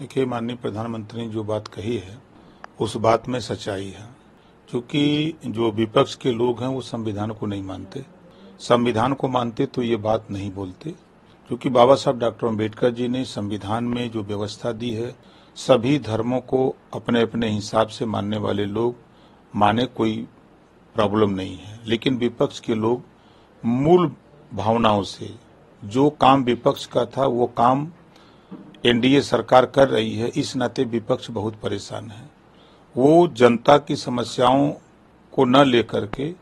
देखिए, माननीय प्रधानमंत्री ने जो बात कही है, उस बात में सच्चाई है। क्योंकि जो विपक्ष के लोग हैं, वो संविधान को नहीं मानते। संविधान को मानते तो ये बात नहीं बोलते। क्योंकि बाबा साहब डॉक्टर अंबेडकर जी ने संविधान में जो व्यवस्था दी है, सभी धर्मों को अपने अपने हिसाब से मानने वाले लोग माने कोई प्रॉब्लम नहीं है। लेकिन विपक्ष के लोग मूल भावनाओं से, जो काम विपक्ष का था, वो काम एनडीए सरकार कर रही है, इस नाते विपक्ष बहुत परेशान है। वो जनता की समस्याओं को न लेकर के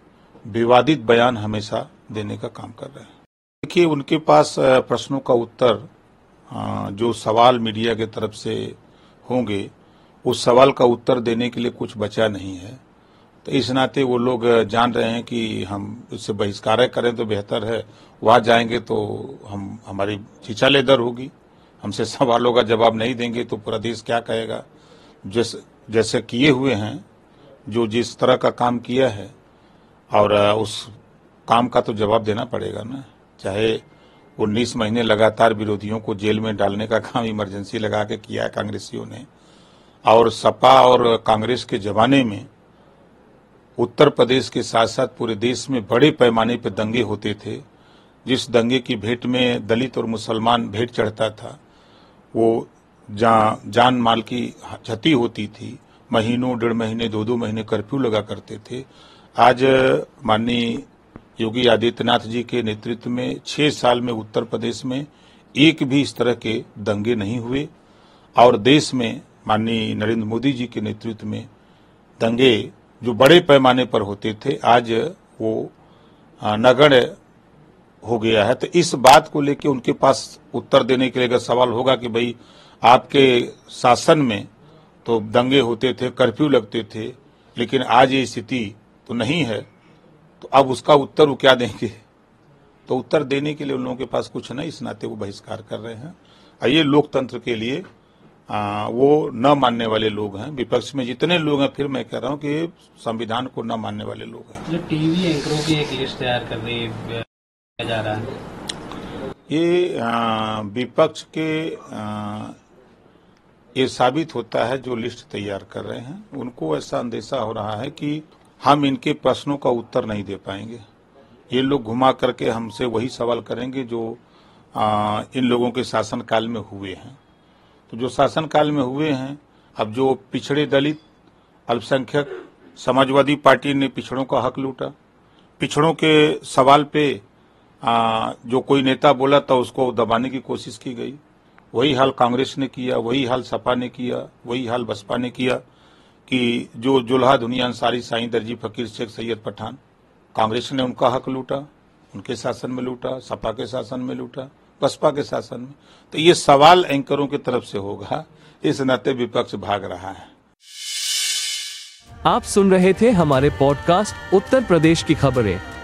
विवादित बयान हमेशा देने का काम कर रहे हैं। देखिए, उनके पास प्रश्नों का उत्तर जो सवाल मीडिया के तरफ़ से होंगे, उस सवाल का उत्तर देने के लिए कुछ बचा नहीं है। तो इस नाते वो लोग जान रहे हैं कि हम इससे बहिष्कार करें तो बेहतर है। वहाँ जाएँगे तो हम, हमारी चीचा लेदर होगी। हमसे सवालों का जवाब नहीं देंगे तो पूरा देश क्या कहेगा? जैसे जैसे किए हुए हैं, जो जिस तरह का काम किया है, और उस काम का तो जवाब देना पड़ेगा ना। चाहे उन्नीस महीने लगातार विरोधियों को जेल में डालने का काम इमरजेंसी लगा के किया है कांग्रेसियों ने, और सपा और कांग्रेस के जमाने में उत्तर प्रदेश के साथ साथ पूरे देश में बड़े पैमाने पर दंगे होते थे। जिस दंगे की भेंट में दलित और मुसलमान भेंट चढ़ता था वो जहाँ जान माल की क्षति होती थी। महीनों, डेढ़ महीने दो दो महीने कर्फ्यू लगा करते थे। आज माननीय योगी आदित्यनाथ जी के नेतृत्व में छह साल में उत्तर प्रदेश में एक भी इस तरह के दंगे नहीं हुए और देश में माननीय नरेंद्र मोदी जी के नेतृत्व में दंगे जो बड़े पैमाने पर होते थे, आज वो नगण्य हो गया है तो इस बात को लेकर उनके पास उत्तर देने के लिए अगर सवाल होगा कि भाई आपके शासन में तो दंगे होते थे कर्फ्यू लगते थे लेकिन आज ये स्थिति तो नहीं है तो अब उसका उत्तर वो क्या देंगे? तो उत्तर देने के लिए उन लोगों के पास कुछ नहीं इस नाते वो बहिष्कार कर रहे हैं। ये लोकतंत्र के लिए आ, वो न मानने वाले लोग हैं विपक्ष में जितने लोग हैं फिर मैं कह रहा हूँ कि संविधान को न मानने वाले लोग हैं। टीवी एंकरों की एक लिस्ट तैयार कर रही जा रहा है? ये विपक्ष के ये साबित होता है जो लिस्ट तैयार कर रहे हैं। उनको ऐसा अंदेशा हो रहा है कि हम इनके प्रश्नों का उत्तर नहीं दे पाएँगे। ये लोग घुमा करके हमसे वही सवाल करेंगे जो आ, इन लोगों के शासनकाल में हुए हैं। तो जो शासनकाल में हुए हैं अब जो पिछड़े दलित अल्पसंख्यक समाजवादी पार्टी ने पिछड़ों का हक लूटा पिछड़ों के सवाल पे आ, जो कोई नेता बोला था उसको दबाने की कोशिश की गई। वही हाल कांग्रेस ने किया वही हाल सपा ने किया वही हाल बसपा ने किया कि जो जुल्हा दुनिया अंसारी साईं दर्जी फकीर शेख सैयद पठान कांग्रेस ने उनका हक लूटा उनके शासन में लूटा सपा के शासन में लूटा बसपा के शासन में। तो ये सवाल एंकरों की तरफ़ से होगा इस नाते विपक्ष भाग रहा है। आप सुन रहे थे हमारे पॉडकास्ट उत्तर प्रदेश की खबरें।